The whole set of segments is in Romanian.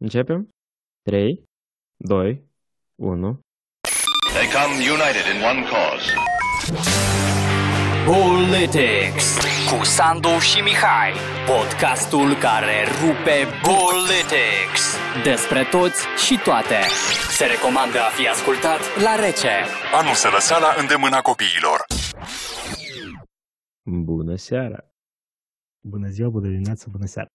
Începem? 3, 2, 1. They come united in one cause. Politics cu Sandu și Mihai. Podcastul care rupe Politics. Despre toți și toate. Se recomandă a fi ascultat la rece. A nu se lăsa la îndemâna copiilor. Bună seara! Bună ziua, bună dimineața, bună seara!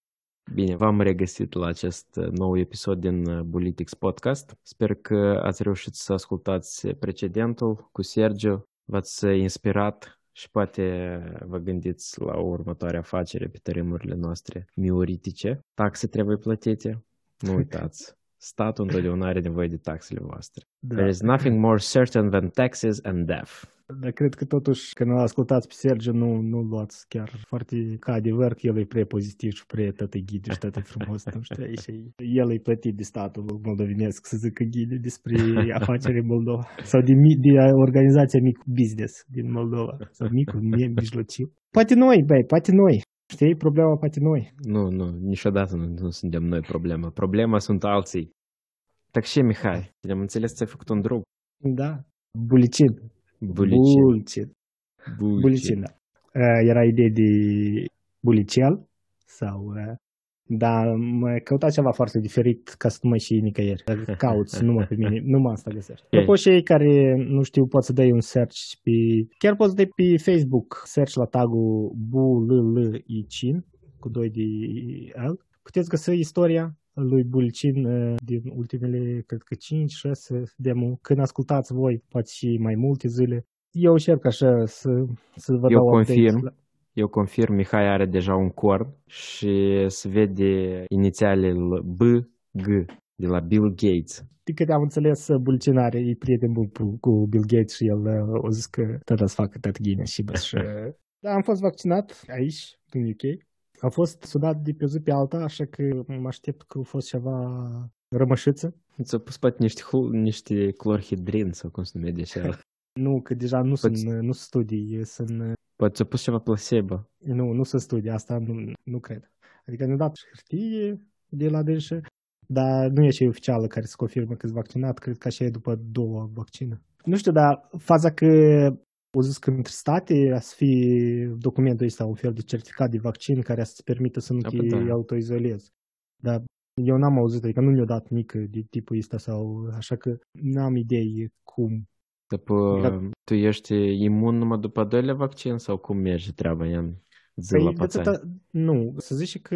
Bine, v-am regăsit la acest uh, nou episod din uh, Bulitics Podcast. Sper că ați reușit să ascultați precedentul cu Sergio, v-ați inspirat și poate vă gândiți la o următoare afacere pe tărâmurile noastre mioritice. Taxe trebuie plătite, nu uitați. Statul întotdeauna are nevoie de taxele voastre. Da. There is nothing more certain than taxes and death. Dar cred că totuși, când îl ascultați pe Sergiu, nu, nu luați chiar foarte ca adevăr că el e prea pozitiv și prea tătă ghide și tătă frumos, nu știu, și el e plătit de statul moldovenesc să zică ghide despre afacere în Moldova sau de, mi- de organizația mic business din Moldova sau micul, mie, mijlociu. Poate noi, băi, poate noi. Știi, problema poate noi. Nu, nu, niciodată nu, nu suntem noi problema. Problema sunt alții. Так și Mihai, am înțeles că ți-ai făcut un drum. Da? Bulicin. Bulicin. Bulicin. Bulicin, da. Uh, Era idee de bulicel sau... uh, Dar mă căuta ceva foarte diferit ca să nu mai și nicăieri. Dacă cauți numai pe mine, numai asta găsești. Apropo, și ei care nu știu, poți să dai un search pe... Chiar poți să dai pe Facebook search la tagul bulicin cu doi de L. Puteți găsi istoria lui Bulicin uh, din ultimele, cred că 5-6 demo. Când ascultați voi, poate și mai multe zile. Eu încerc așa să, să vă Eu dau confirm. updates la- Eu confirm, Mihai are deja un cord și se vede inițialele B, G, de la Bill Gates. De câte am înțeles, Bulicin are, e prieten bun cu- cu Bill Gates și el uh, a zis că tot să facă tot ghine și bă, și... uh, Da, am fost vaccinat aici, în UK. Am fost sudat de pe o zi pe alta, așa că mă aștept că a fost ceva rămășiță. Ți-a pus poate niște, hul- niște clorhidrin sau cum se numește așa. Nu, că deja nu sunt, Poți- nu sunt studii, sunt, Poate ți-a pus ceva placebo. nu, nu sunt studii, asta nu, nu cred. Adică ne-au dat hârtie de la dânșă, dar nu e și oficială care să confirmă că sunt vaccinat, cred că așa e după două vaccine. Nu știu, dar faza că au zis că între state a să fie documentul ăsta, un fel de certificat de vaccin care să-ți permită să nu Da, te păi da. autoizolezi. Dar eu n-am auzit, adică nu mi-au dat nică de tipul ăsta sau așa că n-am idei cum. După, Da. tu ești imun numai după al doilea vaccin sau cum merge treaba? Iam zi la Păi, de pațani. atâta- nu, să zici că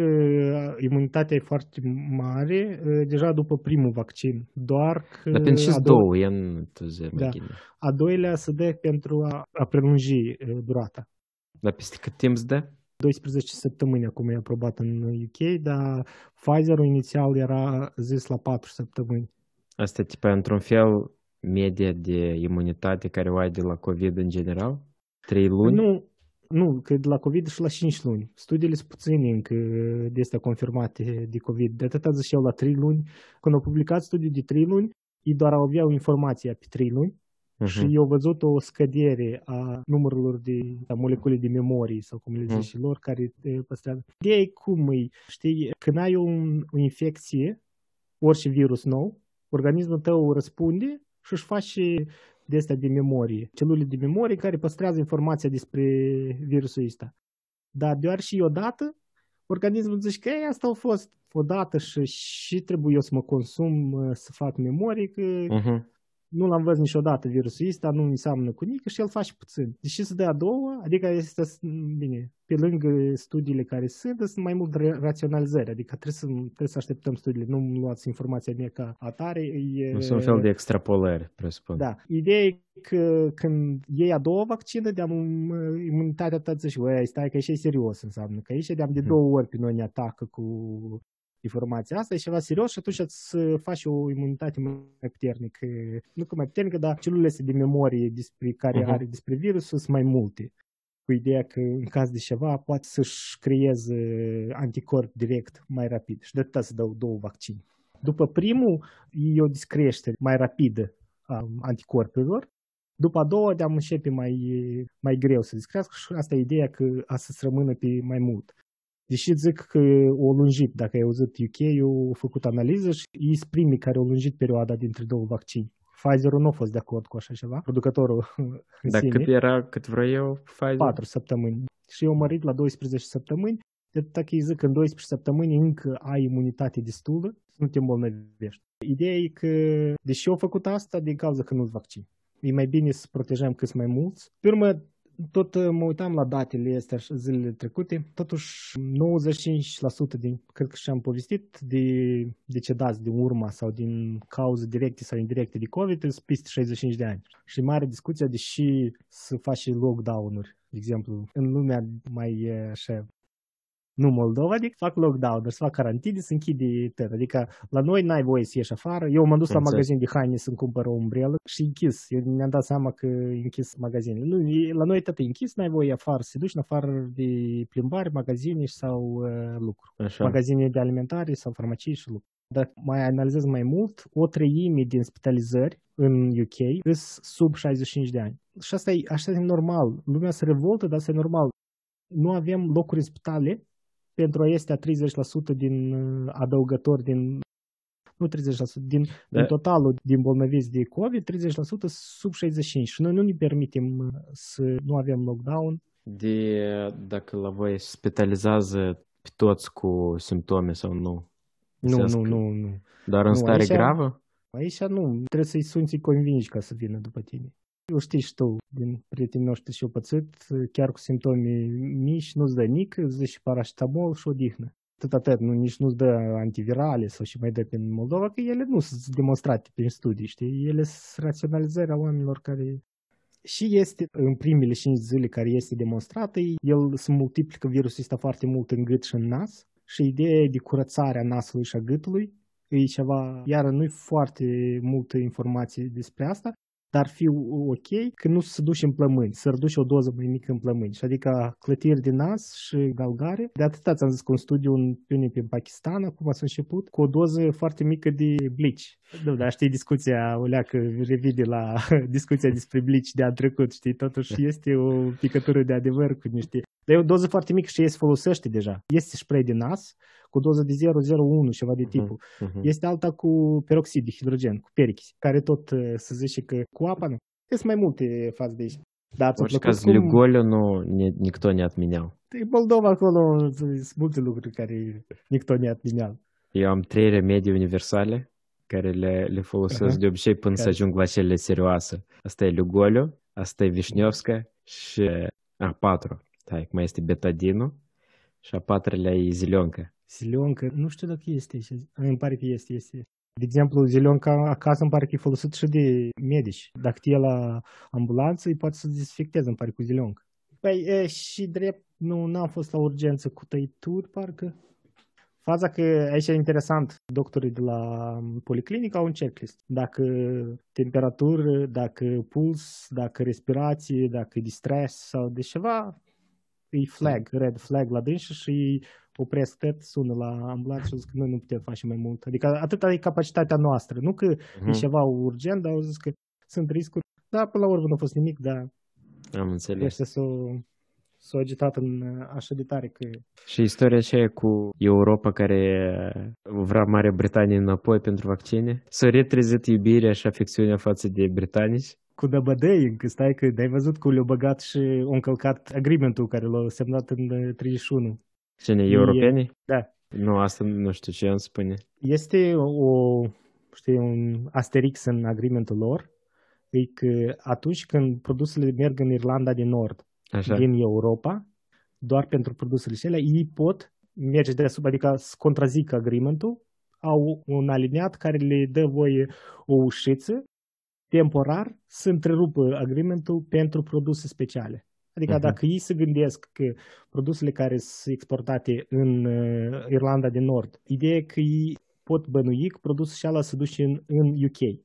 imunitatea e foarte mare uh, deja după primul vaccin, doar că Dar pentru ce a, doua, două? Ia nu tu zi, Da. mai ghine. a doilea se dă pentru a, a prelungi uh, durata. Dar peste cât timp îți dă? 12 săptămâni acum e aprobat în UK, dar Pfizer-ul inițial era zis la 4 săptămâni. Asta e tipa într-un fel media de imunitate care o ai de la COVID în general? Trei luni? Nu, nu, că de la COVID și la 5 luni. Studiile sunt puține încă de astea confirmate de COVID. De atâta zic și eu la 3 luni. Când au publicat studiul de 3 luni, ei doar aveau informația pe 3 luni și Mhm. eu au văzut o scădere a numărurilor de a molecule de memorie sau cum le Mm. zice și lor care e, păstrează. Ideea e cum e, știi, când ai un, o infecție, orice virus nou, organismul tău răspunde și își face de astea de memorie, celule de memorie care păstrează informația despre virusul ăsta. Dar doar și odată, organismul zice că "Ei, asta a fost odată și, și trebuie eu să mă consum, să fac memorie, că Mhm. Nu l-am văzut niciodată virusul ăsta, nu înseamnă cu nică și el face puțin. Deși se dă a doua, adică este, bine, pe lângă studiile care sunt, sunt mai mult ra- raționalizări, adică trebuie să, trebuie să așteptăm studiile, nu luați informația mea ca atare. E, Nu sunt un fel de extrapolări, presupun. Da. Ideea e că când iei a doua vaccină, de imunitatea ta zici, "Uai, stai că e și serios înseamnă, că aici de-am de Hmm. două ori pe noi ne atacă cu informația asta, e ceva serios și atunci îți faci o imunitate mai puternică. Nu că mai puternică, dar celulele astea de memorie despre care Mhm. are despre virus sunt mai multe. Cu ideea că în caz de ceva poate să-și creeze anticorp direct mai rapid. Și de atât să dau două vaccini. După primul, e o descreștere mai rapidă a anticorpilor. După a doua, de-am începe mai, mai greu să descrească și asta e ideea că a să-ți rămână pe mai mult. Deși zic că o lungit, dacă ai auzit UK, eu au făcut analiză și ei primii care au lungit perioada dintre două vaccini. Pfizer-ul nu a fost de acord cu așa ceva, producătorul Dar cât era, cât vreau eu, Pfizer? 4 săptămâni. Și eu mărit la 12 săptămâni, de dacă îi zic că în 12 săptămâni încă ai imunitate destulă, nu te îmbolnăvești. Ideea e că, deși au făcut asta, din cauza că nu-ți vaccin. E mai bine să protejăm cât mai mulți. Pe urmă, tot uh, mă uitam la datele astea zilele trecute, totuși 95% din, cred că și-am povestit, de decedați din urma sau din cauze directe sau indirecte de COVID sunt peste 65 de ani. Și mare discuția, deși să faci lockdown-uri, de exemplu, în lumea mai uh, așa nu Moldova, adică fac lockdown, să fac carantine, să închide tot. Adică la noi n-ai voie să ieși afară. Eu m-am dus la magazin de haine să-mi cumpăr o umbrelă și închis. Eu mi-am dat seama că e închis magazinul. Nu, la noi tot e închis, n-ai voie afară să duci în afară de plimbare, magazine sau uh, lucru. Așa. Magazine de alimentare sau farmacii și lucru. Dacă mai analizez mai mult, o treime din spitalizări în UK sunt sub 65 de ani. Și asta e, așa e normal. Lumea se revoltă, dar asta e normal. Nu avem locuri în spitale pentru este 30% din uh, adăugători din nu 30%, din, da. din totalul din bolnaviți de COVID, 30% sub 65 și noi nu ne permitem uh, să nu avem lockdown. De dacă la voi spitalizează pe toți cu simptome sau nu? Nu, nu, nu, nu. Dar în nu, stare aici, gravă? Aici nu, trebuie să-i sunt să convingi ca să vină după tine. Eu știi și tu, din prietenii noștri și-au pățit, chiar cu simptome mici, nu-ți dă nic, îți dă și paracetamol și odihnă. Tot atât, nu, nici nu-ți dă antivirale sau și mai dă prin Moldova, că ele nu sunt demonstrate prin studii, știi? Ele sunt raționalizarea oamenilor care și este în primele 5 zile care este demonstrată, el se multiplică virusul ăsta foarte mult în gât și în nas și ideea de curățare a nasului și a gâtului e ceva, iar nu-i foarte multă informație despre asta, dar fi ok că nu să duci în plămâni, să reduci o doză mai mică în plămâni. Și adică clătiri de nas și galgare. De atâta ți-am zis că un studiu în, prin Pakistan, acum s-a început, cu o doză foarte mică de blici. Da, dar știi discuția, o leacă, revide la discuția despre blici de a trecut, știi? Totuși este o picătură de adevăr cu niște dar e o doză foarte mică și ei se folosește deja. Este spray de nas cu doză de 0,01, ceva de tipul. Uh-huh. Este alta cu peroxid de hidrogen, cu perichis, care tot uh, se zice că cu apa nu. Sunt mai multe faze de aici. Da, în orice caz, cum... Ligoliu nu, никто не отменял. În Moldova acolo sunt multe lucruri care никто не отменял. Eu am trei remedii universale care le, le folosesc uh-huh. de obicei până care? să ajung la cele serioase. Asta e Ligoliu, asta e Vișniovska și a, patru. Stai, mai este betadinul și a patrulea e zileonca. Zileonca, nu știu dacă este, îmi pare că este, este. De exemplu, zileonca acasă îmi parc, că e folosit și de medici. Dacă e la ambulanță, îi poate să dezinfecteze, îmi parc cu zileonca. Păi, e, și drept, nu, n-am fost la urgență cu tăituri, parcă. Faza că aici e interesant, doctorii de la policlinică au un checklist. Dacă temperatură, dacă puls, dacă respirație, dacă distress sau de ceva, e flag, red flag la dânsi și opresc tot, sună la ambulanță și zic că noi nu putem face mai mult. Adică atâta e capacitatea noastră. Nu că uh-huh. e mhm. ceva urgent, dar au zis că sunt riscuri. Da, până la urmă nu a fost nimic, dar am înțeles. s-o, s-o agitat în așa de tare că... Și istoria aceea cu Europa care vrea Marea Britanie înapoi pentru vaccine? S-a retrezit iubirea și afecțiunea față de britanici? Cu dăbădăi, încă stai că ai văzut că le-au băgat și au încălcat agreementul care l-au semnat în 31. Uh, Cine, europeni? Da. Nu, asta nu știu ce îmi spune. Este o, știi, un asterix în agreementul lor, e că atunci când produsele merg în Irlanda de Nord, Așa. din Europa, doar pentru produsele cele, ei pot merge deasupra, adică să contrazică agreementul, au un aliniat care le dă voie o ușiță temporar să întrerupă agreementul pentru produse speciale. Adică uh-huh. dacă ei se gândesc că produsele care sunt exportate în uh, Irlanda de Nord, ideea e că ei pot bănui că produsul și ala se duce în, în UK.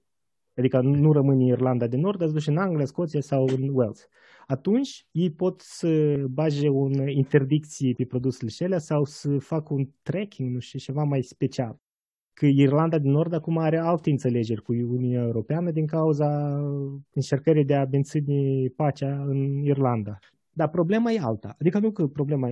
Adică nu rămâne în Irlanda de Nord, dar se duce în Anglia, Scoția sau în Wales. Atunci ei pot să bage o interdicție pe produsele și sau să facă un tracking, nu știu, ceva mai special că Irlanda de Nord acum are alte înțelegeri cu Uniunea Europeană din cauza încercării de a menține pacea în Irlanda. Dar problema e alta. Adică nu că problema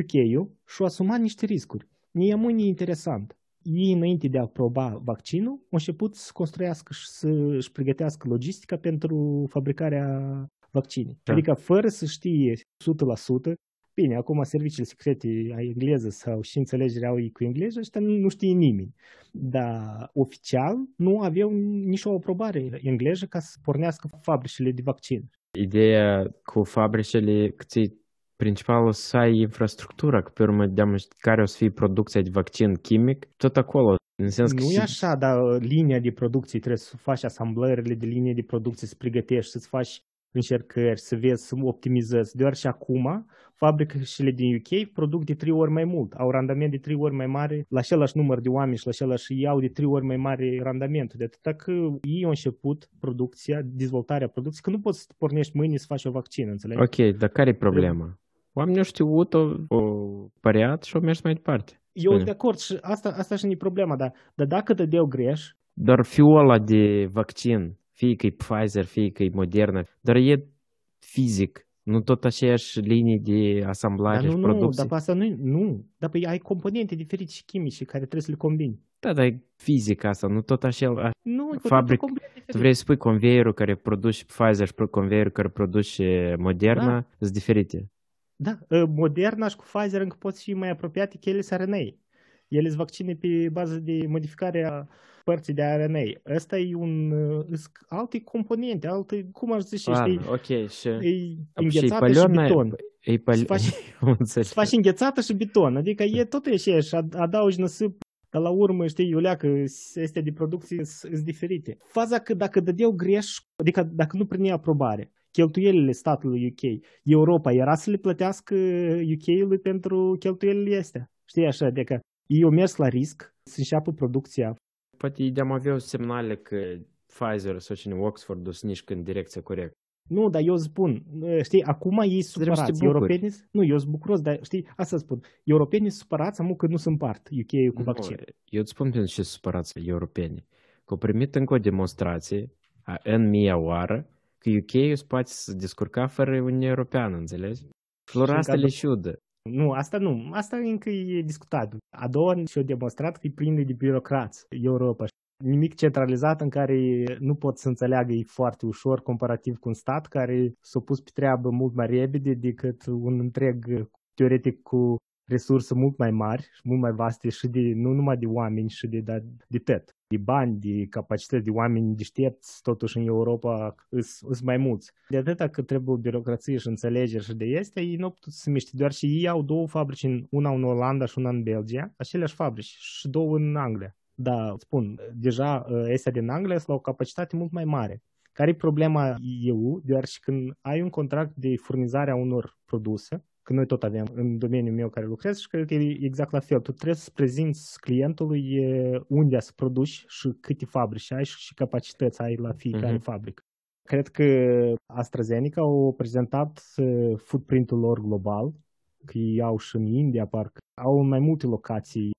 UK-ul și-a asumat niște riscuri. Mie mâine interesant. Ei, înainte de a aproba vaccinul, au început să construiască și să își pregătească logistica pentru fabricarea vaccinii. Da. Adică fără să știe 100%, Bine, acum serviciile secrete a engleză sau și înțelegerea au ei cu engleză, ăștia nu, nu știe nimeni. Dar oficial nu aveau nicio aprobare engleză ca să pornească fabricile de vaccin. Ideea cu fabricile, că ți principalul să ai infrastructura, că pe urmă de care o să fie producția de vaccin chimic, tot acolo. În sens nu că e așa, dar linia de producție trebuie să faci asamblările de linie de producție, să pregătești, să-ți faci încercări, să vezi, să optimizezi, deoarece acum fabricile din UK produc de trei ori mai mult, au randament de trei ori mai mare, la același număr de oameni și la același iau de trei ori mai mare randament. De atât că ei au început producția, dezvoltarea producției, că nu poți să pornești mâine să faci o vaccin, înțelegi? Ok, dar care e problema? Oamenii au știut, o, o păreat și au mers mai departe. Eu sunt de acord și asta, asta și e problema, dar, dar dacă dădeau greș... Dar fiul ăla de vaccin fie că e Pfizer, fie că e Moderna, dar e fizic, nu tot aceeași linii de asamblare dar nu, și producție. Nu, dar asta nu, nu, dar păi ai componente diferite și chimice care trebuie să le combini. Da, dar e fizic asta, nu tot așa. Nu, fabric. Tu vrei să spui conveierul care produce Pfizer și conveierul care produce Moderna da. sunt diferite. Da, ă, Moderna și cu Pfizer încă pot fi mai apropiate că ele sunt RNA. Ele sunt vaccine pe bază de modificare a părții de RNA. Ăsta e un uh, alte componente, alte, cum aș zice, ah, știi? ok, și... E înghețată și, și beton. E pal... Se face, se face înghețată și beton, adică e tot așa, adaugi năsip dar la urmă, știi, Iuleacă, este de producție sunt diferite. Faza că dacă dădeau greș, adică dacă nu prinea aprobare, cheltuielile statului UK, Europa era să le plătească UK-ului pentru cheltuielile astea. Știi așa, adică ei au mers la risc să înceapă producția poate de-am avea semnale că Pfizer sau cine Oxford o să niște în direcția corectă. Nu, dar eu spun, știi, acum ei supărați. Europenii, nu, eu sunt bucuros, dar știi, asta spun. Europenii supărați amu că nu se împart UK cu vaccin. Eu îți spun pentru ce supărați europenii. Că au primit încă o demonstrație a în mia oară că UK îți poate să descurca fără Uniunea Europeană, înțelegi? Flora asta le șudă. Nu, asta nu. Asta încă e discutat. A doua și-a demonstrat că e plină de birocrați Europa. Nimic centralizat în care nu pot să înțeleagă e foarte ușor comparativ cu un stat care s-a pus pe treabă mult mai repede decât un întreg teoretic cu resurse mult mai mari și mult mai vaste și de, nu numai de oameni și de, de, de tot de bani, de capacități, de oameni deștepți, totuși în Europa sunt mai mulți. De atâta că trebuie birocrație și înțelegere și de este, ei nu au putut să miște, doar și ei au două fabrici, una în Olanda și una în Belgia, aceleași fabrici și două în Anglia. Da, spun, deja este din Anglia sunt la o capacitate mult mai mare. Care e problema EU? Deoarece când ai un contract de furnizare a unor produse, că noi tot avem în domeniul meu care lucrez și cred că e exact la fel. Tu trebuie să prezinți clientului unde să produci și câte fabrici ai și capacități ai la fiecare uh-huh. fabrică. Cred că AstraZeneca au prezentat footprint-ul lor global, că ei au și în India, parcă au în mai multe locații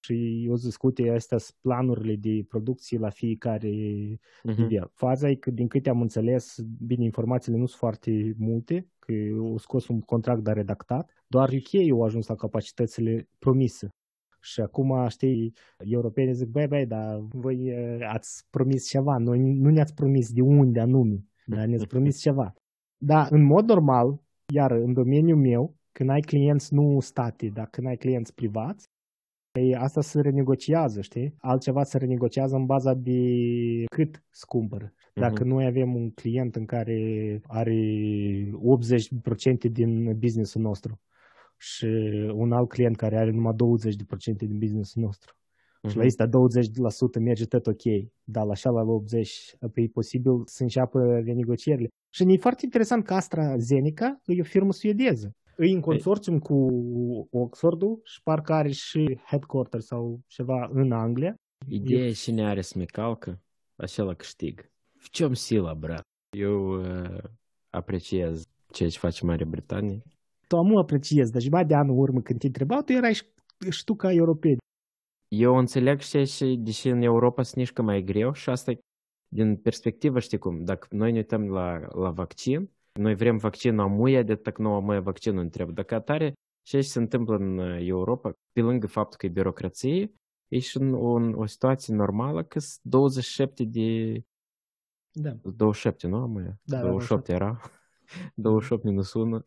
și eu discute astea planurile de producție la fiecare uh-huh. nivel. Faza e că, din câte am înțeles, bine, informațiile nu sunt foarte multe, că au scos un contract de redactat, doar UK au ajuns la capacitățile promise. Și acum, știi, europenii zic, băi, băi, dar voi ați promis ceva, noi nu ne-ați promis de unde anume, dar ne-ați promis ceva. Dar, în mod normal, iar în domeniul meu, când ai clienți nu state, dar când ai clienți privați, Păi asta se renegociază, știi? Altceva se renegociază în baza de cât scumpăr. Dacă uh-huh. noi avem un client în care are 80% din businessul nostru și un alt client care are numai 20% din businessul nostru. Uh-huh. Și la asta 20% merge tot ok, dar la așa la 80% pe e posibil să înceapă renegocierile. Și e foarte interesant că AstraZeneca e o firmă suedeză e în consorțium cu Oxfordul și parcă are și headquarter sau ceva în Anglia. Ideea cine are smecalcă, acela câștig. В чем sila, brat? Eu uh, apreciez ceea ce face Marea Britanie. Tu amu apreciez, dar jumătate de anul urmă când te întrebau, tu erai și, și tu ca europeni. Eu înțeleg și, și deși în Europa sunt nici mai greu și asta din perspectivă, știi cum, dacă noi ne uităm la, la vaccin, noi vrem vaccina muia de tac noua muia vaccinul întreb. Dacă atare, ce se întâmplă în Europa, pe lângă faptul că e birocrație, e și în, un, o situație normală că sunt 27 de... Da. 27, nu am da, 28 da, era. 28 minus 1.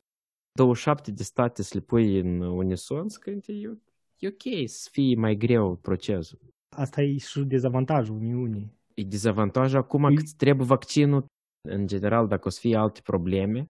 27 de state să le pui în unison, că e, e ok să fie mai greu procesul. Asta e și dezavantajul Uniunii. E dezavantajul acum e... că trebuie vaccinul în general, dacă o să fie alte probleme,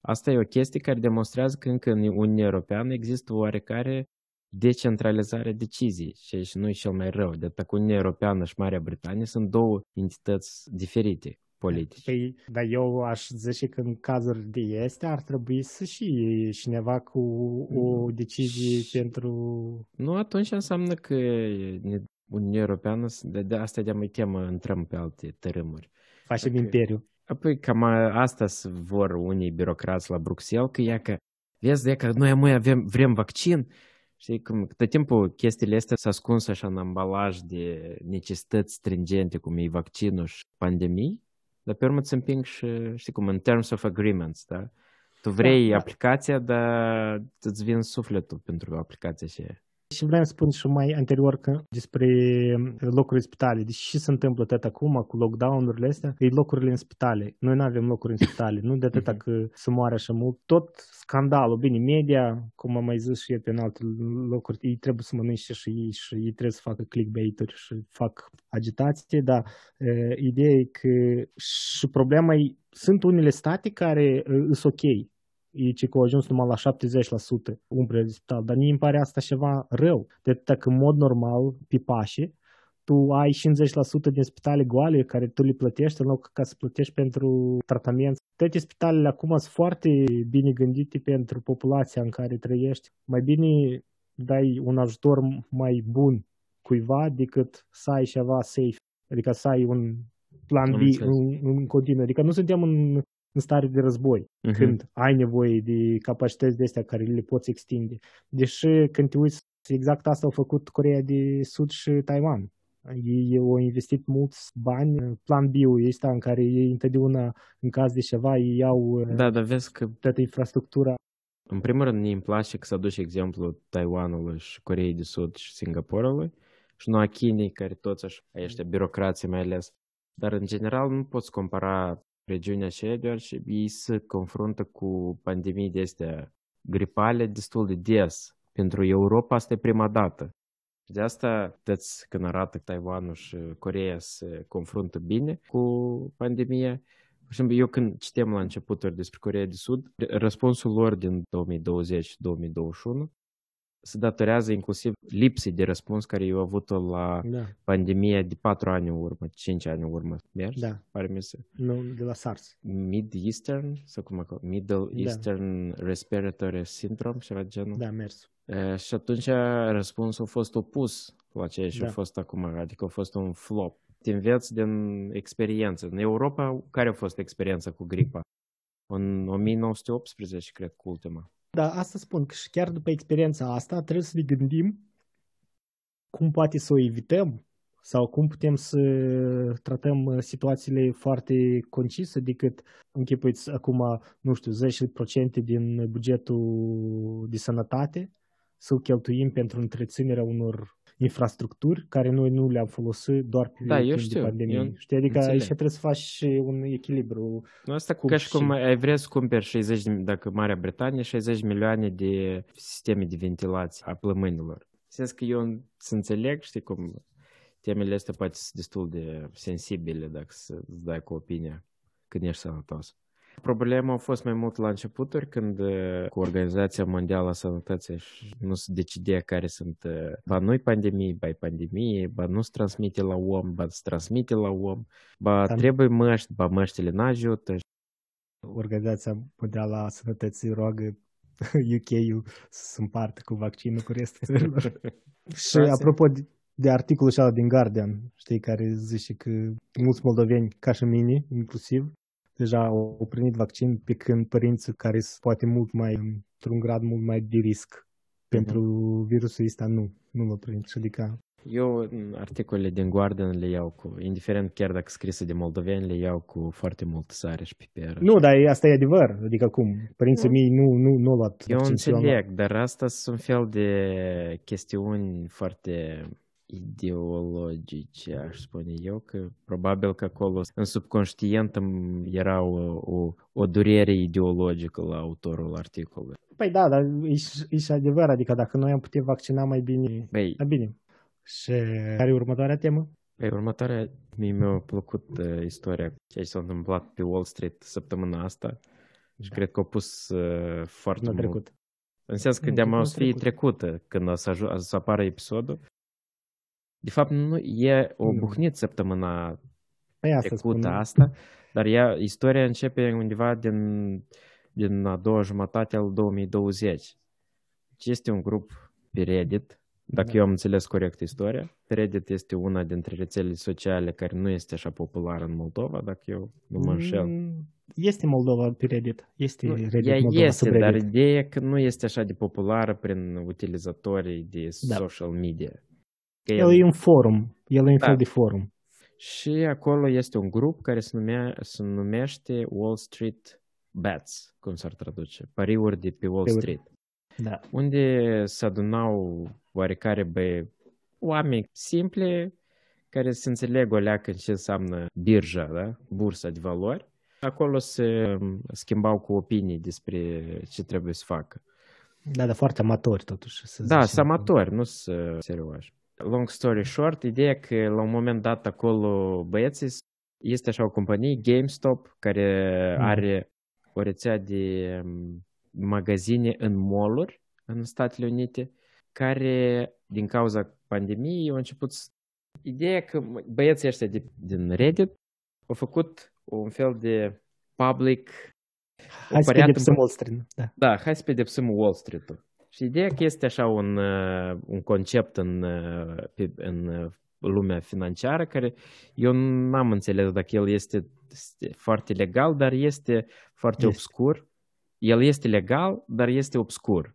Asta e o chestie care demonstrează că încă în Uniunea Europeană există oarecare decentralizare decizii și nu e cel mai rău. De că Uniunea Europeană și Marea Britanie sunt două entități diferite politice. Păi, dar eu aș zice că în cazuri de este ar trebui să și cineva cu o decizie și... pentru... Nu, atunci înseamnă că Uniunea Europeană, de, de asta de mai temă intrăm pe alte tărâmuri. Facem Dacă... imperiu. Apoi cam asta vor unii birocrați la Bruxelles, că ia că, vezi, ia că noi mai avem, vrem vaccin, Știi, cum tot timpul chestiile astea s-au ascuns așa în ambalaj de necesități stringente, cum e vaccinul și pandemii, dar pe urmă îți împing și, știi cum, în terms of agreements, da? Tu vrei da, da. aplicația, dar îți vin sufletul pentru aplicația și și vreau să spun și mai anterior că despre locuri în spitale. Deci ce se întâmplă tot acum cu lockdown-urile astea? E locurile în spitale. Noi nu avem locuri în spitale. Nu de atâta că se moare așa mult. Tot scandalul. Bine, media, cum am mai zis și eu pe în alte locuri, ei trebuie să mănânce și ei și ei trebuie să facă clickbait-uri și fac agitație, dar e, ideea e că și problema e, sunt unele state care sunt ok e ce că au ajuns numai la 70% umbrele de spital. Dar mie îmi pare asta ceva rău. De dacă în mod normal, pe pașe, tu ai 50% din spitale goale care tu le plătești în loc ca să plătești pentru tratament. Toate spitalele acum sunt foarte bine gândite pentru populația în care trăiești. Mai bine dai un ajutor mai bun cuiva decât să ai ceva safe, adică să ai un plan B în, în continuu. Adică nu suntem în în stare de război, uh-huh. când ai nevoie de capacități de astea care le poți extinde. Deși când te uiți, exact asta au făcut Coreea de Sud și Taiwan. Ei au investit mulți bani. Plan bio este în care ei întotdeauna, în caz de ceva, ei iau da, dar vezi că... toată infrastructura. În primul rând, îmi place că să aduci exemplu Taiwanului și Coreei de Sud și Singapurului și nu a Chinei, care toți așa, ăștia birocrații mai ales. Dar, în general, nu poți compara regiunea aceea, deoarece ei se confruntă cu pandemii de astea gripale destul de des. Pentru Europa asta e prima dată. De asta, vedeți, când arată Taiwanul și Coreea se confruntă bine cu pandemia, de exemplu, eu când citem la începuturi despre Coreea de Sud, răspunsul lor din 2020-2021 se datorează inclusiv lipsei de răspuns care eu avut-o la da. pandemia de 4 ani în urmă, 5 ani în urmă. Mers? Da. Pare mi se. Nu, de la SARS. Mid-Eastern, sau cum acolo, Middle da. Eastern Respiratory Syndrome, ceva genul. Da, mers. E, și atunci răspunsul a fost opus la ceea ce da. a fost acum, adică a fost un flop. Te înveți din experiență. În Europa, care a fost experiența cu gripa? În 1918, cred, cu ultima. Dar asta spun că și chiar după experiența asta trebuie să ne gândim cum poate să o evităm sau cum putem să tratăm situațiile foarte concise decât închipuiți acum, nu știu, 10% din bugetul de sănătate să-l cheltuim pentru întreținerea unor infrastructuri care noi nu le-am folosit doar pe da, eu știu, de pandemie. Eu Știi? Adică înțeleg. aici trebuie să faci un echilibru. Nu, asta ca și cum ai vrea să cumperi 60, dacă Marea Britanie, 60 milioane de sisteme de ventilație a plămânilor. Sens că eu să înțeleg, știi cum temele astea poate sunt destul de sensibile dacă să îți dai cu opinia când ești sănătos. Problema a fost mai mult la începuturi când cu Organizația Mondială a Sănătății nu se decide care sunt ba nu pandemii, ba pandemie, ba nu se transmite la om, ba se transmite la om, ba Am... trebuie măști, ba măștile n-ajută. Organizația Mondială a Sănătății roagă UK-ul să se împartă cu vaccinul cu restul țărilor. și apropo de, de articolul ăla din Guardian, știi, care zice că mulți moldoveni, ca și mine, inclusiv, deja au primit vaccin, pe când părinții care sunt poate mult mai, într-un grad mult mai de risc pentru uh-huh. virusul ăsta, nu, nu l-au primit. Adică Eu articole din Guardian le iau cu, indiferent chiar dacă scrise de moldoveni, le iau cu foarte mult sare și piper. Nu, dar asta e adevăr. Adică cum? Părinții nu. mei nu, nu, nu au luat Eu înțeleg, dar asta sunt un fel de chestiuni foarte ideologice, aș spune eu, că probabil că acolo în subconștient era o, o, o durere ideologică la autorul articolului. Păi da, dar e, e și adevăr, adică dacă noi am putea vaccina mai bine, Băi, mai bine. Și care e următoarea temă? Păi următoarea, mie mi-a plăcut uh, istoria ce s-a întâmplat pe Wall Street săptămâna asta și da. cred că au pus uh, foarte Nu mult. trecut. În sens că Nu, de-am nu o să fie trecut. trecută când o să, aju- o să apară episodul. De fapt, nu e o Nu. buhnit săptămâna Păi asta trecută spun. asta, dar ea, istoria începe undeva din, din a doua jumătate al 2020. Deci este un grup pe Reddit, dacă Da. eu am înțeles corect istoria. Reddit este una dintre rețelele sociale care nu este așa populară în Moldova, dacă eu nu mă înșel. Mm, Este Moldova pe Reddit. Este Nu, Reddit ea Moldova este, dar subreddit. ideea e că nu este așa de populară prin utilizatorii de Da. social media. Că El e un forum. El e un Da. fel de forum. Și acolo este un grup care se, numea, se numește Wall Street Bets, cum s-ar traduce, pariuri de pe Wall Pariuri. Street, Da. unde se adunau oarecare bă, oameni simple care se înțeleg o leacă în ce înseamnă birja, da? bursa de valori. Acolo se um, schimbau cu opinii despre ce trebuie să facă. Da, dar foarte amatori totuși. Să Da, zicem. sunt amatori, nu sunt serioși. Long story short, ideea că la un moment dat acolo băieții este așa o companie, GameStop, care Mm. are o rețea de um, magazine în mall în Statele Unite, care din cauza pandemiei au început să... Ideea că băieții ăștia de, din Reddit au făcut un fel de public Hai să păreat pedepsim împă- Wall Street. Da. da, hai să pedepsim Wall Street-ul. Și ideea că este așa un, uh, un concept în, uh, pe, în uh, lumea financiară care eu n-am înțeles dacă el este este foarte legal, dar este foarte Este. obscur. El este legal, dar este obscur.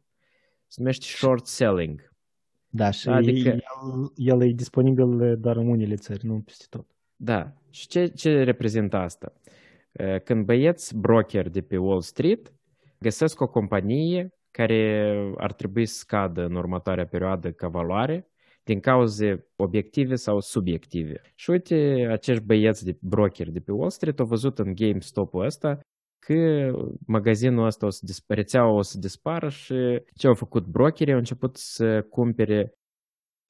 Se numește short selling. Da, și Adică- el, el e disponibil doar în unele țări, nu peste tot. Da. Și ce, ce reprezintă asta? Uh, Când băieți broker de pe Wall Street găsesc o companie care ar trebui să scadă în următoarea perioadă ca valoare din cauze obiective sau subiective. Și uite, acești băieți de broker de pe Wall Street au văzut în GameStop-ul ăsta că magazinul ăsta o să dis- rețeaua o să dispară și ce au făcut brokerii? Au început să cumpere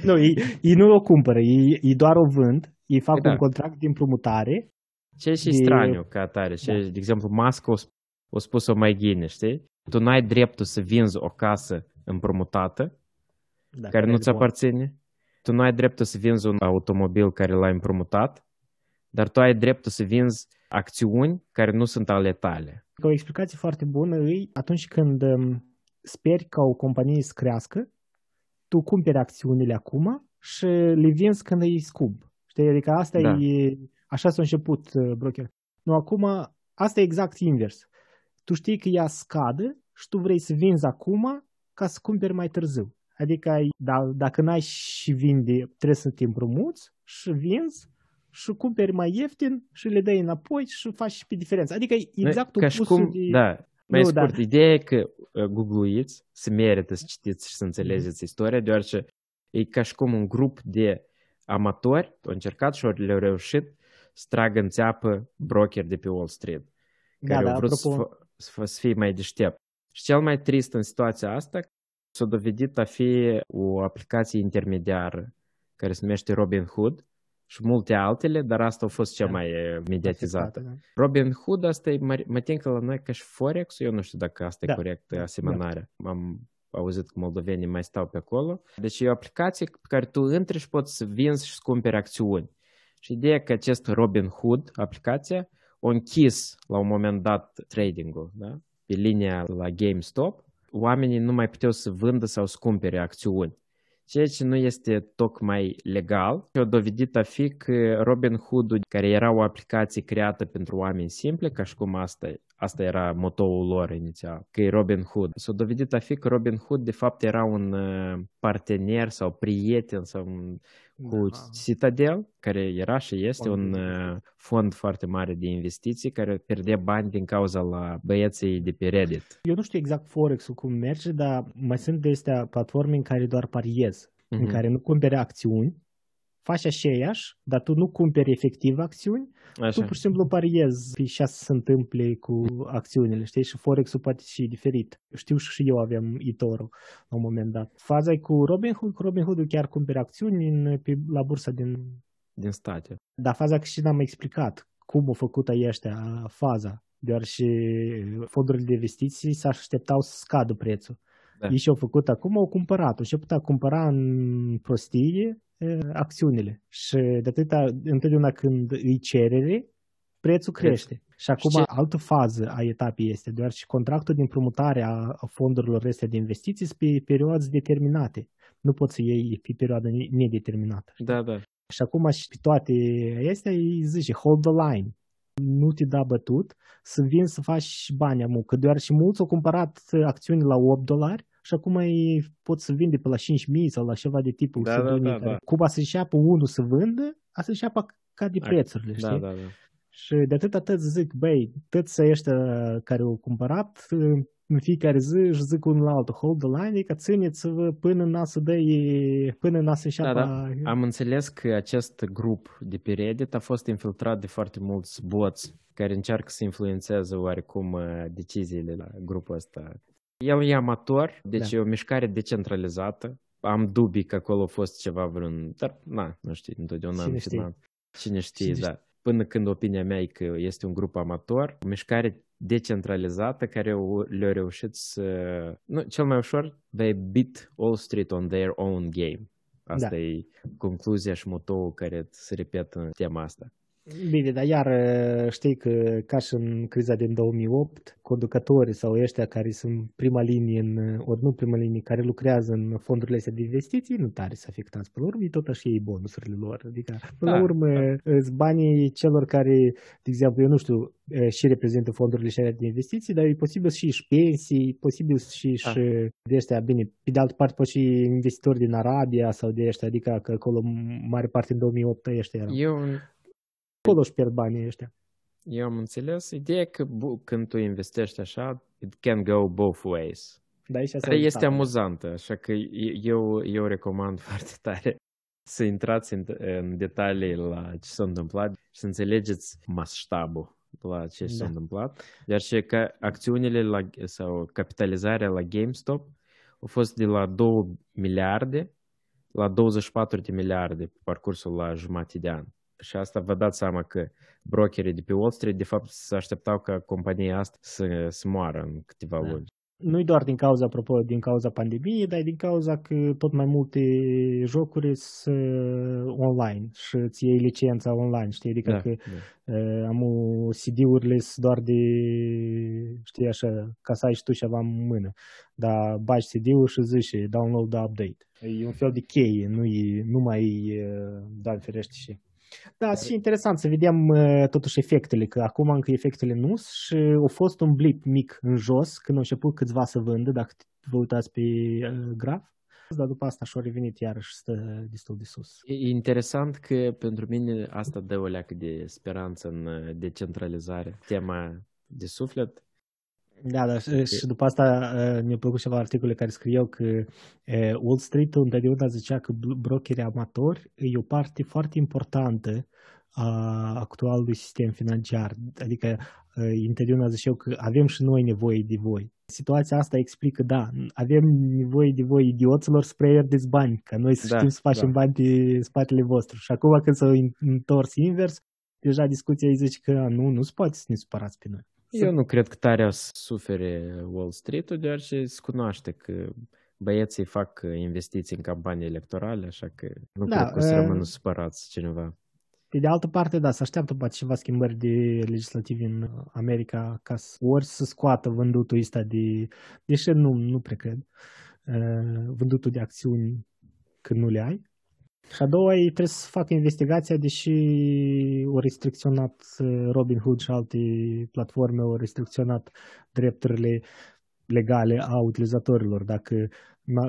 Nu, ei, ei nu o cumpără, ei, ei doar o vând, ei fac Păi da. un contract de împrumutare. Ce și de- straniu ca atare. Și, Da. de exemplu, Musk a, sp- a spus-o mai ghine, știi? Tu n-ai dreptul să vinzi o casă împrumutată, Da, care nu-ți e bun. aparține. Tu nu ai dreptul să vinzi un automobil care l-ai împrumutat, dar tu ai dreptul să vinzi acțiuni care nu sunt ale tale. O explicație foarte bună e atunci când um, speri ca o companie să crească, tu cumperi acțiunile acum și le vinzi când e scump. Știi? Adică asta Da. e, așa s-a început uh, broker. Nu, acum, asta e exact invers. Tu știi că ea scade și tu vrei să vinzi acum ca să cumperi mai târziu. Adică ai, da, dacă n-ai și vinde, trebuie să te împrumuți și vinzi și cumperi mai ieftin și le dai înapoi și faci și pe diferență. Adică e exact Ca și opusul cum, de... da, mai Nu, scurt, da. ideea e că uh, googluiți, se merită să citiți și să înțelegeți istoria, deoarece e ca și cum un grup de amatori au încercat și au- le-au reușit să tragă în țeapă broker de pe Wall Street, Da, care da, au vrut să, apropo, fă- să, fă- să fie mai deștept. Și cel mai trist în situația asta s-a dovedit a fi o aplicație intermediară care se numește Robinhood și multe altele, dar asta a fost cea Da. mai eh, mediatizată. da. Robin Hood, asta e, mă, mă tincă la noi ca și Forex, eu nu știu dacă asta Da. e corect asemănarea. Am auzit că moldovenii mai stau pe acolo. Deci e o aplicație pe care tu intri și poți să vinzi și să cumperi acțiuni. Și ideea că acest Robin Hood, aplicația, o închis la un moment dat trading-ul, da? pe linia la GameStop, oamenii nu mai puteau să vândă sau să cumpere acțiuni. Ceea ce nu este tocmai legal. Și o dovedit a fi că Robinhood, care era o aplicație creată pentru oameni simple, ca și cum asta Asta era motoul lor inițial, că e Robin Hood. S-a dovedit a fi că Robin Hood de fapt era un uh, partener sau prieten sau un, cu da. Citadel, care era și este fond un uh, fond foarte mare de investiții care pierde bani din cauza la băieții de pe Reddit. Eu nu știu exact Forex-ul cum merge, dar mai sunt de astea platforme în care doar pariez, uh-huh. în mhm. care nu cumpere acțiuni, faci aceeași, dar tu nu cumperi efectiv acțiuni, Așa. tu pur și simplu pariezi și așa se întâmple cu acțiunile, știi? Și Forex-ul poate și diferit. Știu și eu aveam eToro la un moment dat. Faza e cu Robinhood, cu Robinhood chiar cumperi acțiuni în, pe, la bursa din... Din state. Dar faza că și n-am explicat cum au făcut ăștia faza, deoarece fondurile de investiții s-așteptau să scadă prețul. Da. Ei și-au făcut acum, au cumpărat, și-au putut cumpăra în prostie acțiunile. Și de atâta, întotdeauna când îi cerere, prețul crește. Și acum și altă fază a etapei este, doar și contractul de împrumutare a fondurilor astea de investiții sunt pe perioade determinate. Nu poți să iei pe perioadă nedeterminată. Da, da. Și acum și pe toate astea îi zice hold the line. Nu te da bătut să vin să faci bani amu, că doar și mulți au cumpărat acțiuni la 8 dolari și acum ei pot să vinde pe la 5.000 sau la ceva de tipul da, da, da, da. Cum a să înceapă unul să vândă, a să înceapă ca de prețurile, da, știi? Da, da, da. Și de atât atât zic, băi, toți ăștia care au cumpărat, în fiecare zi își zic unul altul, hold the line, că țineți-vă până n să dă, până n să înceapă... Da, da. Am înțeles că acest grup de pe Reddit a fost infiltrat de foarte mulți boți care încearcă să influențeze oarecum uh, deciziile la grupul ăsta el e amator, deci da. e o mișcare decentralizată. Am dubii că acolo a fost ceva vreun... Dar, na, nu știu, întotdeauna Cine știe? Cine știe, Cine da. Până când opinia mea e că este un grup amator, o mișcare decentralizată care le-a reușit să... Nu, cel mai ușor, they beat Wall Street on their own game. Asta da. e concluzia și motoul care se repetă în tema asta. Bine, dar iar știi că ca și în criza din 2008, conducătorii sau ăștia care sunt prima linie, în, ori nu prima linie, care lucrează în fondurile astea de investiții, nu tare să afectați. Până la urmă, tot așa ei bonusurile lor. Adică, până da, la urmă, da. banii celor care, de exemplu, eu nu știu, și reprezintă fondurile și de investiții, dar e posibil și și pensii, posibil și da. și de ăștia, bine, pe de altă parte, poate și investitori din Arabia sau de ăștia, adică că acolo mare parte în 2008 ăștia erau. Eu acolo își pierd banii ăștia. Eu am înțeles. Ideea că când tu investești așa, it can go both ways. Da, Dar este amuzantă, așa că eu, eu recomand foarte tare să intrați în, în detalii la ce s-a întâmplat și să înțelegeți masștabul la ce da. s-a întâmplat. Iar și că acțiunile la, sau capitalizarea la GameStop au fost de la 2 miliarde la 24 de miliarde pe parcursul la jumătate de an. Și asta vă dați seama că brokerii de pe Wall Street, de fapt, se așteptau ca compania asta să, să moară în câteva da. luni. Nu doar din cauza, apropo, din cauza pandemiei, dar din cauza că tot mai multe jocuri sunt online și îți iei licența online, știi? Adică da, că da. Uh, am CD-urile sunt doar de, știi așa, ca să ai și tu ceva în mână. Dar bagi CD-ul și zici download the update. E un fel de cheie, nu, e, nu mai uh, da, ferește și da, și interesant să vedem uh, totuși efectele, că acum încă efectele nu și a fost un blip mic în jos când au început câțiva să vândă, dacă vă uitați pe uh, graf, dar după asta și-a revenit iarăși stă destul de sus. E interesant că pentru mine asta dă o leacă de speranță în uh, decentralizare. Tema de suflet da, da, și după asta mi-a plăcut ceva articole care scriau că Wall Street întotdeauna zicea că brokerii amatori e o parte foarte importantă a actualului sistem financiar. Adică întotdeauna ziceau că avem și noi nevoie de voi. Situația asta explică, da, avem nevoie de voi idioților să pierdeți bani, ca noi să da, știm să facem da. bani de spatele vostru. Și acum când s-au întors invers, deja discuția îi zice că nu, nu se poate să ne supărați pe noi. Eu nu cred că tare o să sufere Wall Street-ul, deoarece se cunoaște că băieții fac investiții în campanii electorale, așa că nu da, cred că o să uh, rămână supărați cineva. Pe de altă parte, da, să așteaptă poate ceva schimbări de legislativ în America ca să, ori să scoată vândutul ăsta de, deși nu, nu prea cred, uh, vândutul de acțiuni când nu le ai, Și a doua ei trebuie să facă investigația, deși au restricționat uh, Robin Hood și alte platforme, au restricționat drepturile legale a utilizatorilor. Dacă,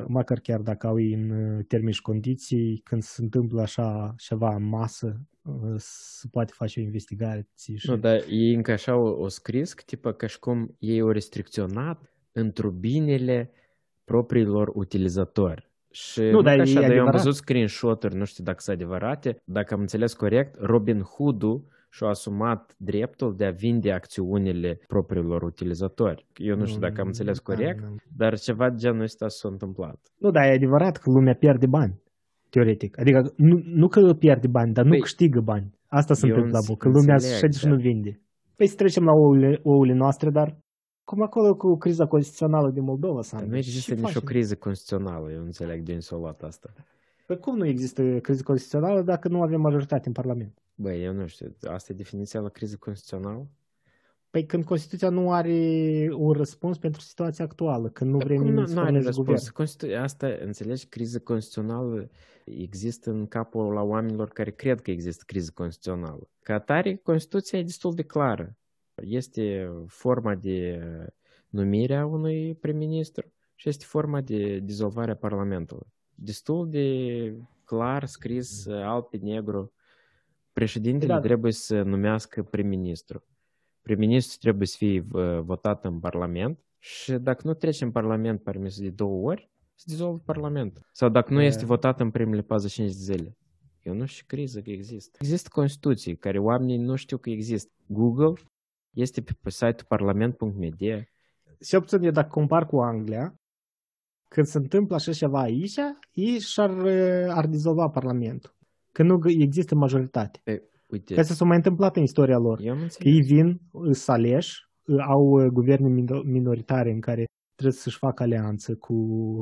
măcar chiar dacă au în uh, termeni și condiții, când se întâmplă așa ceva în masă, uh, se poate face o investigație. Și... Nu, dar ei încă așa o, o scris, tipă ca și cum ei au restricționat într binele propriilor utilizatori. Și nu, dar așa, dar eu am văzut screenshot-uri, nu știu dacă sunt adevărate, dacă am înțeles corect, Robin Hood-ul și-a asumat dreptul de a vinde acțiunile propriilor utilizatori. Eu nu știu dacă am înțeles corect, dar ceva de genul ăsta s-a întâmplat. Nu, dar e adevărat că lumea pierde bani, teoretic. Adică nu, nu că pierde bani, dar nu păi, câștigă bani. Asta se întâmplă, că lumea și și nu vinde. Păi să trecem la ouăle, ouăle noastre, dar cum acolo cu criza constituțională din Moldova, Sandu. Nu există nicio facem? criză constituțională, eu înțeleg de unde s-a luat asta. Păi cum nu există criză constituțională dacă nu avem majoritate în Parlament? Băi, eu nu știu, asta e definiția la criză constituțională? Păi când Constituția nu are un răspuns pentru situația actuală, când nu vrem nu, nu are răspuns. Constitu- asta, înțelegi, criză constituțională există în capul la oamenilor care cred că există criză constituțională. Ca atare, Constituția e destul de clară. Este forma de numire a unui prim-ministru și este forma de dizolvare a Parlamentului. Destul de clar scris alt pe negru. Președintele da. trebuie să numească prim-ministru. Prim-ministru trebuie să fie votat în Parlament și dacă nu trece în Parlament permis de două ori, se dizolvă Parlamentul. Sau dacă nu este votat în primele 45 de zile. Eu nu știu criză că există. Există Constituții care oamenii nu știu că există. Google este pe site-ul parlament.media. Și opțiune, dacă compar cu Anglia, când se întâmplă așa ceva aici, ei și-ar ar dizolva Parlamentul. Că nu există majoritate. E, uite. Că s-a mai întâmplat în istoria lor. Ei vin, să aleși, au guverne minoritare în care trebuie să-și facă alianță cu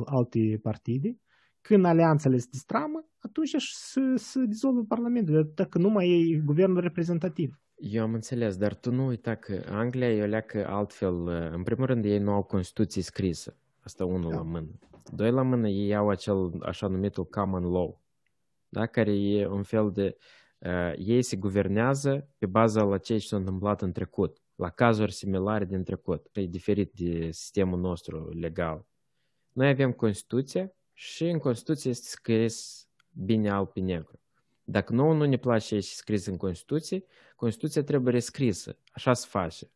alte partide. Când alianțele se distramă, atunci se, se dizolvă Parlamentul, dacă nu mai e guvernul reprezentativ. Eu am înțeles, dar tu nu uita că Anglia e o leacă altfel. În primul rând, ei nu au Constituție scrisă. Asta unul da. la mână. Doi la mână, ei au acel așa numitul common law, da? care e un fel de... Uh, ei se guvernează pe baza la ce s-a întâmplat în trecut, la cazuri similare din trecut. E diferit de sistemul nostru legal. Noi avem Constituția și în Constituție este scris bine alb pe negru. Dacă nouă nu ne place ce scris în Constituție, Constituția trebuie rescrisă. Așa se face.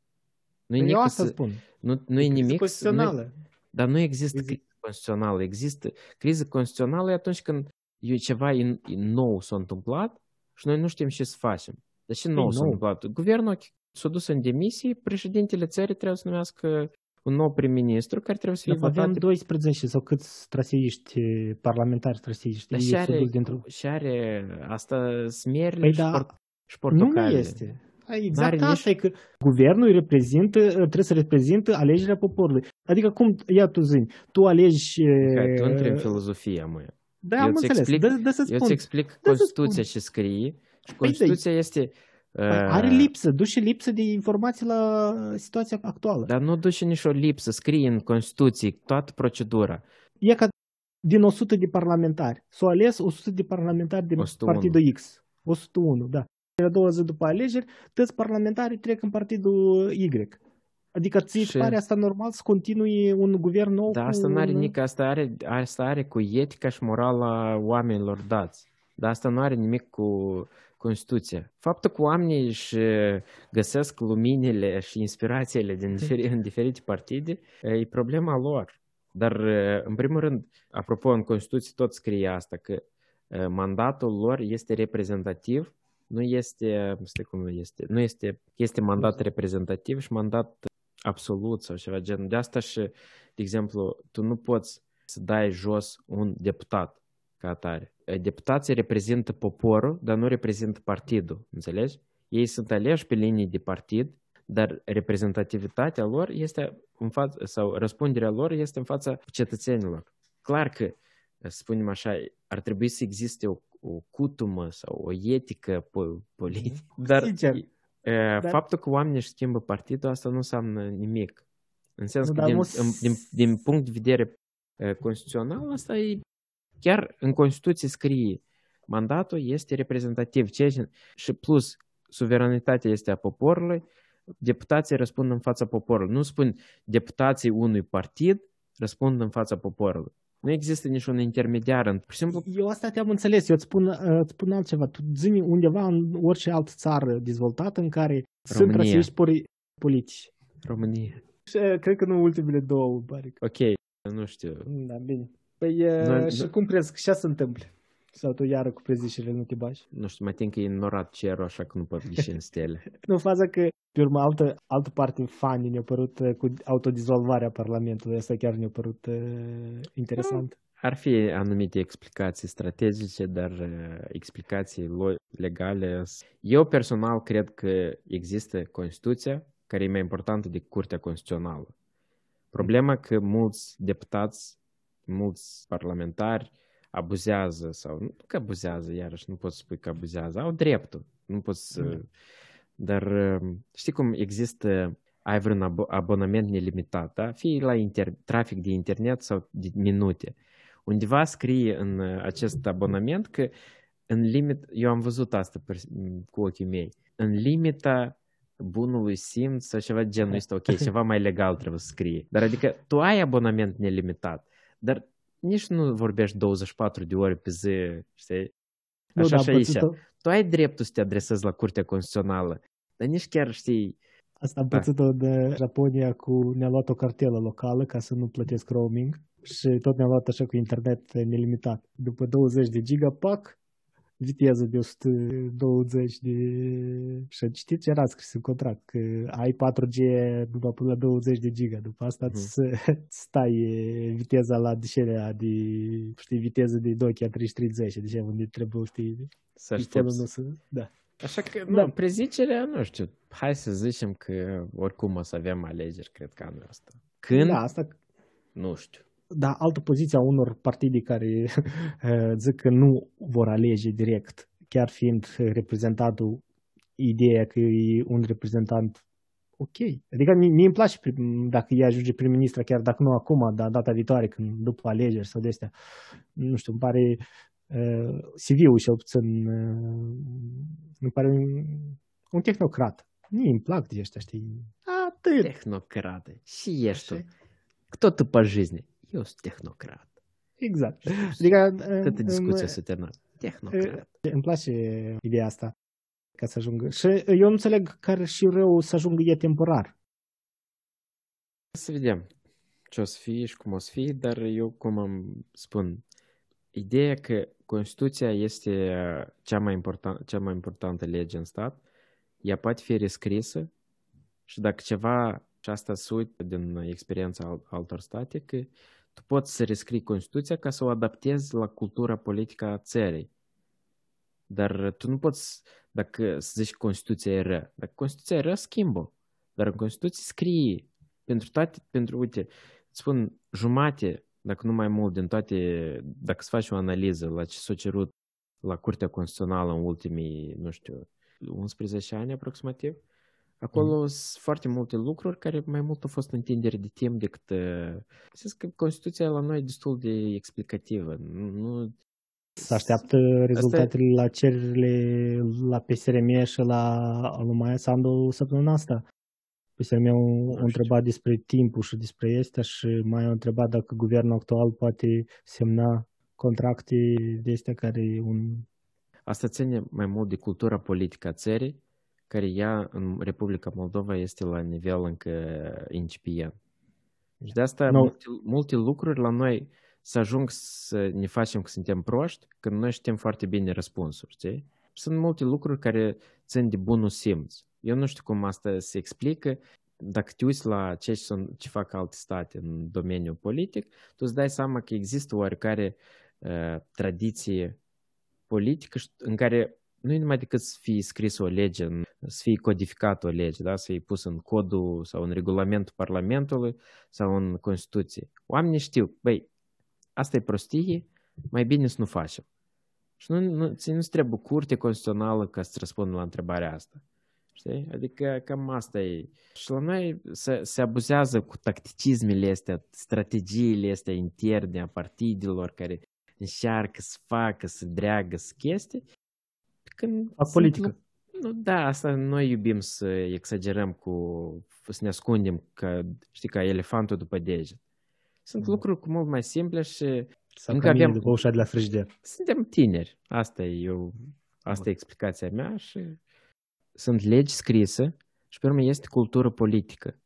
Nu e păi Eu asta să, spun. Nu, nu e nimic... Constituțională. Nu, dar nu există criză constituțională. Există criză constituțională atunci când e ceva in, in nou s-a întâmplat și noi nu știm ce să facem. Dar ce păi nou s-a întâmplat? Guvernul s-a dus în demisie, președintele țării trebuie să numească un nou prim-ministru care trebuie să fie votat. Avem 12 sau câți traseiști parlamentari traseiști. Dar și are, și are asta smerile păi și, da, port, și portocale. Nu este. Exact asta nici... e că guvernul reprezintă, trebuie să reprezintă alegerea poporului. Adică cum, ia tu zi, tu alegi... Ca tu intri în filozofia, mă. Da, eu am înțeles. Explic, da, da să spun. Eu îți explic da Constituția ce scrie și păi Constituția păi, este are lipsă, duce lipsă de informații la situația actuală. Dar nu duce nicio lipsă, scrie în Constituție toată procedura. E ca din 100 de parlamentari. S-au ales 100 de parlamentari din 101. Partidul X. 101, da. La două zi după alegeri, toți parlamentarii trec în Partidul Y. Adică ți și... pare asta normal să continui un guvern nou Da, cu... asta nu are nimic, asta are, asta are cu etica și morala oamenilor dați. Dar asta nu are nimic cu Constituția. Faptul că oamenii își găsesc luminile și inspirațiile din diferi, în diferite partide e problema lor. Dar, în primul rând, apropo, în Constituție tot scrie asta, că mandatul lor este reprezentativ, nu este, stai cum este, nu este, este mandat reprezentativ și mandat absolut sau ceva gen. De asta și, de exemplu, tu nu poți să dai jos un deputat ca atare. Deputații reprezintă poporul, dar nu reprezintă partidul, înțelegi? Ei sunt aleși pe linii de partid, dar reprezentativitatea lor este în față, sau răspunderea lor este în fața cetățenilor. Clar că, să spunem așa, ar trebui să existe o, o cutumă sau o etică politică, dar, Sincer, dar faptul că oamenii își schimbă partidul, asta nu înseamnă nimic. În sens că, din, din, din punct de vedere constituțional, asta e Chiar în Constituție scrie mandatul este reprezentativ. Ce, și plus, suveranitatea este a poporului, deputații răspund în fața poporului. Nu spun deputații unui partid răspund în fața poporului. Nu există niciun intermediar. Pur și simplu... Eu asta te-am înțeles. Eu îți spun, îți spun altceva. Tu zi undeva în orice altă țară dezvoltată în care România. sunt rasiști politici. România. Cred că nu ultimele două, pare. Ok, nu știu. Da, bine. Păi Noi, și cum crezi că ce se întâmplă? Sau tu iară cu prezișele nu te bagi? Nu știu, mai tin că e înnorat cerul, așa că nu pot ieși în stele. nu, faza că, pe urmă, altă, altă parte fani ne-a părut uh, cu autodizolvarea Parlamentului. Asta chiar ne-a părut uh, interesant. Ar fi anumite explicații strategice, dar uh, explicații legale. Eu personal cred că există Constituția, care e mai importantă decât Curtea Constituțională. Problema că mulți deputați, mulți parlamentari abuzează sau nu că abuzează, iarăși nu pot să spui că abuzează, au dreptul. Nu pot să... Mm. Dar știi cum există, ai vreun abonament nelimitat, da? fie la inter... trafic de internet sau de minute. Undeva scrie în acest abonament că în limit, eu am văzut asta cu ochii mei, în limita bunului simț sau ceva genul ăsta, ok, ceva mai legal trebuie să scrie. Dar adică tu ai abonament nelimitat, dar nici nu vorbești 24 de ore pe zi, știi? Așa nu, da, și aici. Tu ai dreptul să te adresezi la Curtea Constituțională, dar nici chiar știi... Asta am da. pățit-o de Japonia cu ne-a luat o cartelă locală ca să nu plătesc roaming și tot ne-a luat așa cu internet nelimitat. După 20 de giga, pac, viteză de 120 de... Și știți ce era scris în contract? Că ai 4G după până la 20 de giga. După asta uh-huh. îți stai viteza la deșelea de, știi, viteză de Nokia 3030, deci unde trebuie, știi, să aștepți. Nu să... Da. Așa că, nu, da. prezicerea, nu știu, hai să zicem că oricum o să avem alegeri, cred că anul ăsta. Când? Da, asta... Nu știu dar altă poziție a unor partide care eh, zic că nu vor alege direct, chiar fiind reprezentatul, ideea că e un reprezentant ok. Adică mie îmi place dacă ea ajunge prim-ministra, chiar dacă nu acum, dar data viitoare, când după alegeri sau de astea. Nu știu, îmi pare uh, CV-ul cel puțin, uh, îmi pare un, un tehnocrat. Mie îmi plac de ăștia, știi? Atât. Tehnocrate. Și ești tu. Кто ты по жизни? Eu sunt tehnocrat. Exact. Adică, Câte discuții să terminat. Tehnocrat. Îmi place ideea asta ca să ajungă. Și eu nu înțeleg care și rău să ajungă e temporar. Să vedem ce o să fie și cum o să fie, dar eu, cum am spun, ideea că Constituția este cea mai, important, cea mai importantă lege în stat, ea poate fi rescrisă și dacă ceva, și asta se uită din experiența altor state, că tu poți să rescrii Constituția ca să o adaptezi la cultura politică a țării. Dar tu nu poți, dacă să zici Constituția e rea, dacă Constituția e rea, schimbă. Dar în Constituție scrie pentru toate, pentru, uite, îți spun jumate, dacă nu mai mult, din toate, dacă să faci o analiză la ce s-a cerut la Curtea Constituțională în ultimii, nu știu, 11 ani aproximativ, Acolo mm. sunt foarte multe lucruri care mai mult au fost întindere de timp decât... Să că Constituția la noi e destul de explicativă. Nu, să așteaptă rezultatele Asta... la cererile la PSRM și la lui Maia Sandu săptămâna asta. PSRM au întrebat despre timpul și despre este și mai au întrebat dacă guvernul actual poate semna contracte de astea care un... Asta ține mai mult de cultura politică a țării care ea în Republica Moldova este la nivel încă incipient. Și de asta no. multe, multe lucruri la noi să ajung să ne facem că suntem proști, când noi știm foarte bine răspunsul, știi? Sunt multe lucruri care țin de bunul simț. Eu nu știu cum asta se explică. Dacă te uiți la ce, ce fac alte state în domeniul politic, tu îți dai seama că există oarecare uh, tradiție politică în care nu e numai decât să fie scris o lege, să fie codificat o lege, da? să fie pus în codul sau în regulamentul Parlamentului sau în Constituție. Oamenii știu, băi, asta e prostie, mai bine să nu facem. Și nu, nu, nu trebuie curte constituțională ca să răspundă la întrebarea asta. Știi? Adică cam asta e. Și la noi se, se abuzează cu tacticismele astea, strategiile astea interne a partidelor care încearcă să facă, să dreagă, să chestii. Când Fac politică. Nu, da, asta noi iubim să exagerăm cu, să ne ascundem ca, știi, ca elefantul după deget. Sunt mm. lucruri cu mult mai simple și sau încă avem... după ușa de la frigider. Suntem tineri. Asta e eu, asta e explicația mea și sunt legi scrise și pe urmă este cultură politică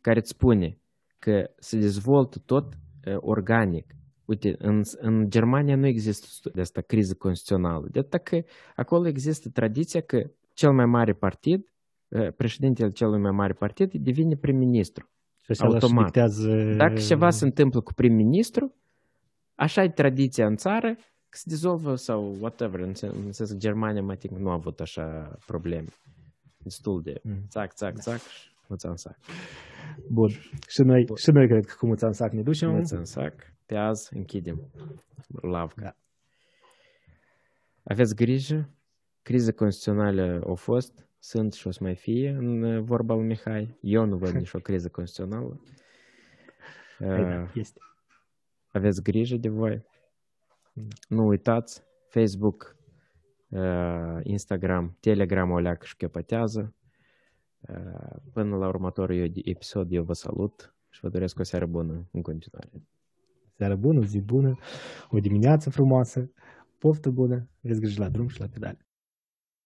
care îți spune că se dezvoltă tot uh, organic. Uite, în, în Germania nu există de asta criză constituțională. De atât că acolo există tradiția că cel mai mare partid, uh, președintele celui mai mare partid devine prim-ministru. Automat. Dacă ceva se întâmplă cu prim-ministru, așa e tradiția în țară, că se dizolvă sau whatever. În sens că Germania, mai timp, nu a avut așa probleme. Destul de țac, țac, țac și muța în sac. Bun. Și noi, Bun. și noi cred că cu muța în sac ne ducem. Muța în sac. Pe azi închidem lavca. Da. Aveți grijă. Criza constituțională a fost, sunt și o să mai fie în vorba lui Mihai. Eu nu văd nicio criză constituțională. Păi da, uh, este. Aveți grijă de voi. Nu uitați, Facebook, uh, Instagram, Telegram o leacă și chepătează. Uh, până la următorul episod eu vă salut și vă doresc o seară bună în continuare. Seară bună, zi bună, o dimineață frumoasă, poftă bună, aveți grijă la drum și la pedale.